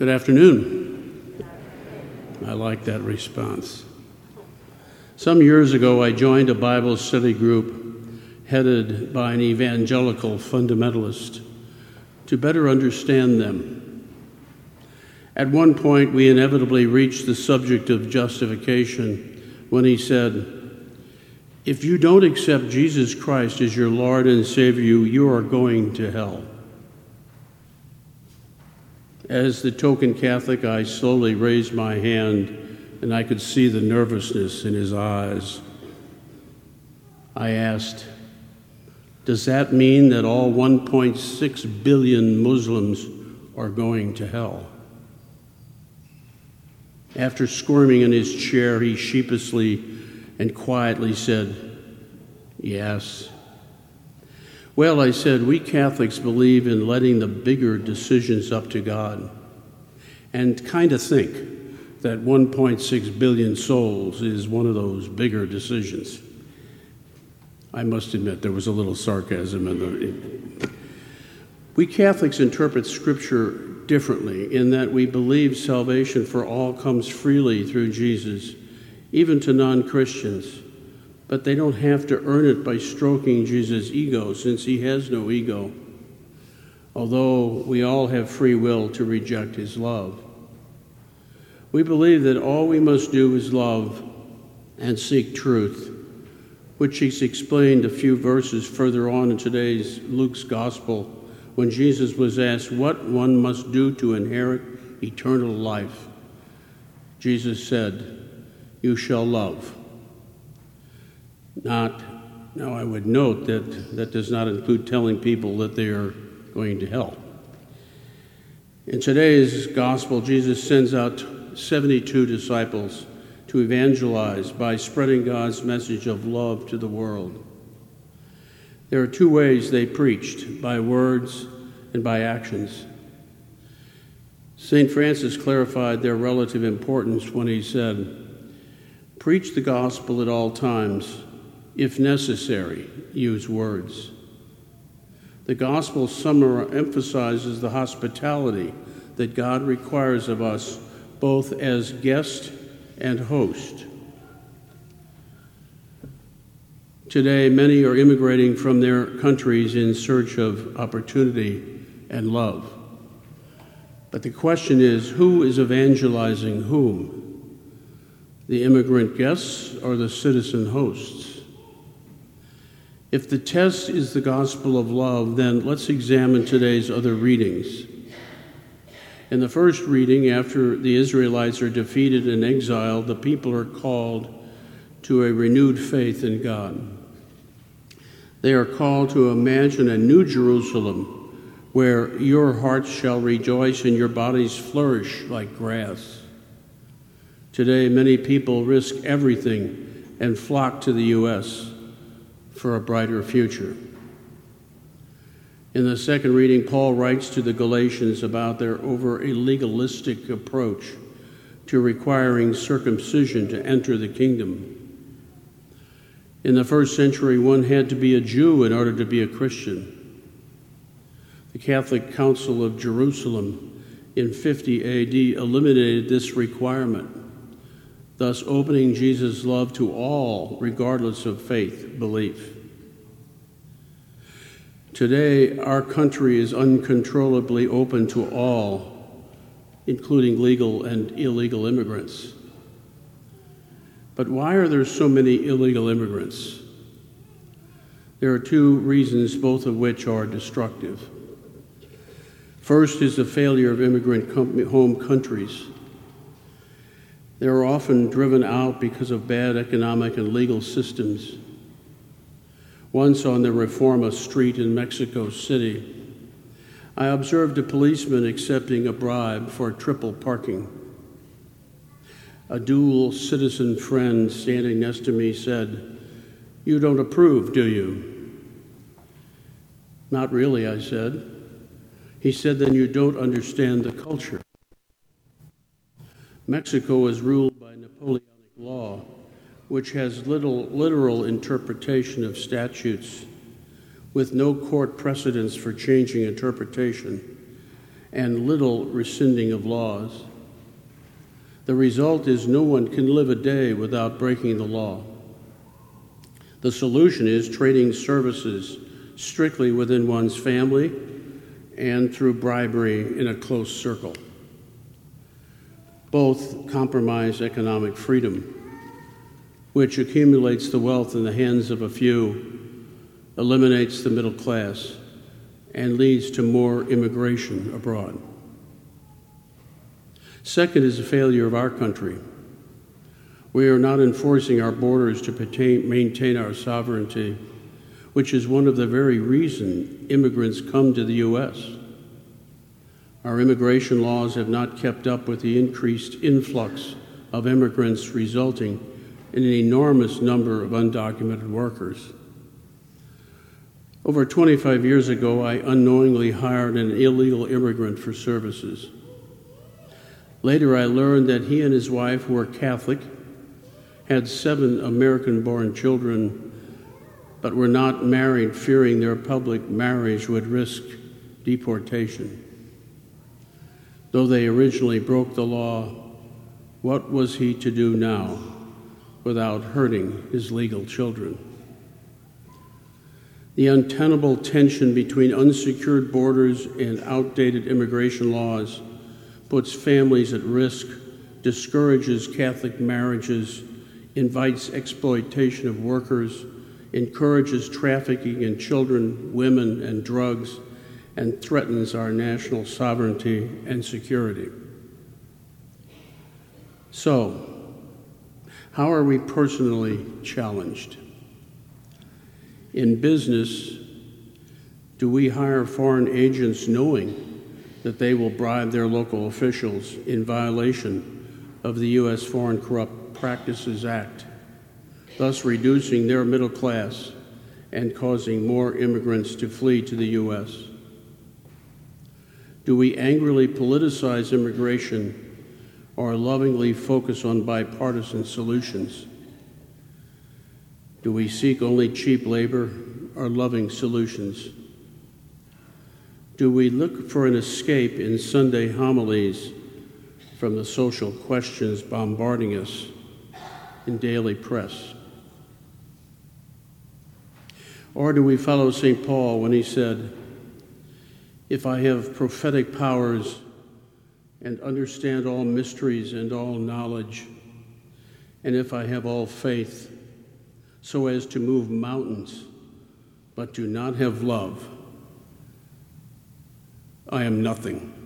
Good afternoon. I like that response. Some years ago, I joined a Bible study group headed by an evangelical fundamentalist to better understand them. At one point, we inevitably reached the subject of justification when he said, If you don't accept Jesus Christ as your Lord and Savior, you are going to hell. As the token Catholic, I slowly raised my hand and I could see the nervousness in his eyes. I asked, Does that mean that all 1.6 billion Muslims are going to hell? After squirming in his chair, he sheepishly and quietly said, Yes. Well, I said, we Catholics believe in letting the bigger decisions up to God and kind of think that 1.6 billion souls is one of those bigger decisions. I must admit, there was a little sarcasm in the. We Catholics interpret Scripture differently in that we believe salvation for all comes freely through Jesus, even to non Christians but they don't have to earn it by stroking Jesus' ego since he has no ego, although we all have free will to reject his love. We believe that all we must do is love and seek truth, which is explained a few verses further on in today's Luke's Gospel when Jesus was asked what one must do to inherit eternal life. Jesus said, You shall love not, now I would note that that does not include telling people that they are going to hell. In today's gospel, Jesus sends out 72 disciples to evangelize by spreading God's message of love to the world. There are two ways they preached by words and by actions. St. Francis clarified their relative importance when he said, Preach the gospel at all times if necessary, use words. The gospel summary emphasizes the hospitality that God requires of us both as guest and host. Today, many are immigrating from their countries in search of opportunity and love. But the question is who is evangelizing whom? The immigrant guests or the citizen hosts? If the test is the gospel of love, then let's examine today's other readings. In the first reading, after the Israelites are defeated and exiled, the people are called to a renewed faith in God. They are called to imagine a new Jerusalem where your hearts shall rejoice and your bodies flourish like grass. Today, many people risk everything and flock to the U.S for a brighter future. In the second reading, Paul writes to the Galatians about their over a legalistic approach to requiring circumcision to enter the kingdom. In the first century, one had to be a Jew in order to be a Christian. The Catholic Council of Jerusalem in 50 AD eliminated this requirement thus opening Jesus' love to all, regardless of faith belief. Today, our country is uncontrollably open to all, including legal and illegal immigrants. But why are there so many illegal immigrants? There are two reasons, both of which are destructive. First is the failure of immigrant home countries they are often driven out because of bad economic and legal systems. Once on the Reforma Street in Mexico City, I observed a policeman accepting a bribe for triple parking. A dual citizen friend standing next to me said, You don't approve, do you? Not really, I said. He said, Then you don't understand the culture. Mexico is ruled by Napoleonic law, which has little literal interpretation of statutes, with no court precedents for changing interpretation, and little rescinding of laws. The result is no one can live a day without breaking the law. The solution is trading services strictly within one's family and through bribery in a close circle. Both compromise economic freedom, which accumulates the wealth in the hands of a few, eliminates the middle class, and leads to more immigration abroad. Second is a failure of our country. We are not enforcing our borders to maintain our sovereignty, which is one of the very reasons immigrants come to the U.S. Our immigration laws have not kept up with the increased influx of immigrants, resulting in an enormous number of undocumented workers. Over 25 years ago, I unknowingly hired an illegal immigrant for services. Later, I learned that he and his wife were Catholic, had seven American born children, but were not married, fearing their public marriage would risk deportation. Though they originally broke the law, what was he to do now without hurting his legal children? The untenable tension between unsecured borders and outdated immigration laws puts families at risk, discourages Catholic marriages, invites exploitation of workers, encourages trafficking in children, women, and drugs, and threatens our national sovereignty and security. So, how are we personally challenged? In business, do we hire foreign agents knowing that they will bribe their local officials in violation of the U.S. Foreign Corrupt Practices Act, thus reducing their middle class and causing more immigrants to flee to the U.S.? Do we angrily politicize immigration or lovingly focus on bipartisan solutions? Do we seek only cheap labor or loving solutions? Do we look for an escape in Sunday homilies from the social questions bombarding us in daily press? Or do we follow St. Paul when he said, If I have prophetic powers and understand all mysteries and all knowledge, and if I have all faith so as to move mountains, but do not have love, I am nothing.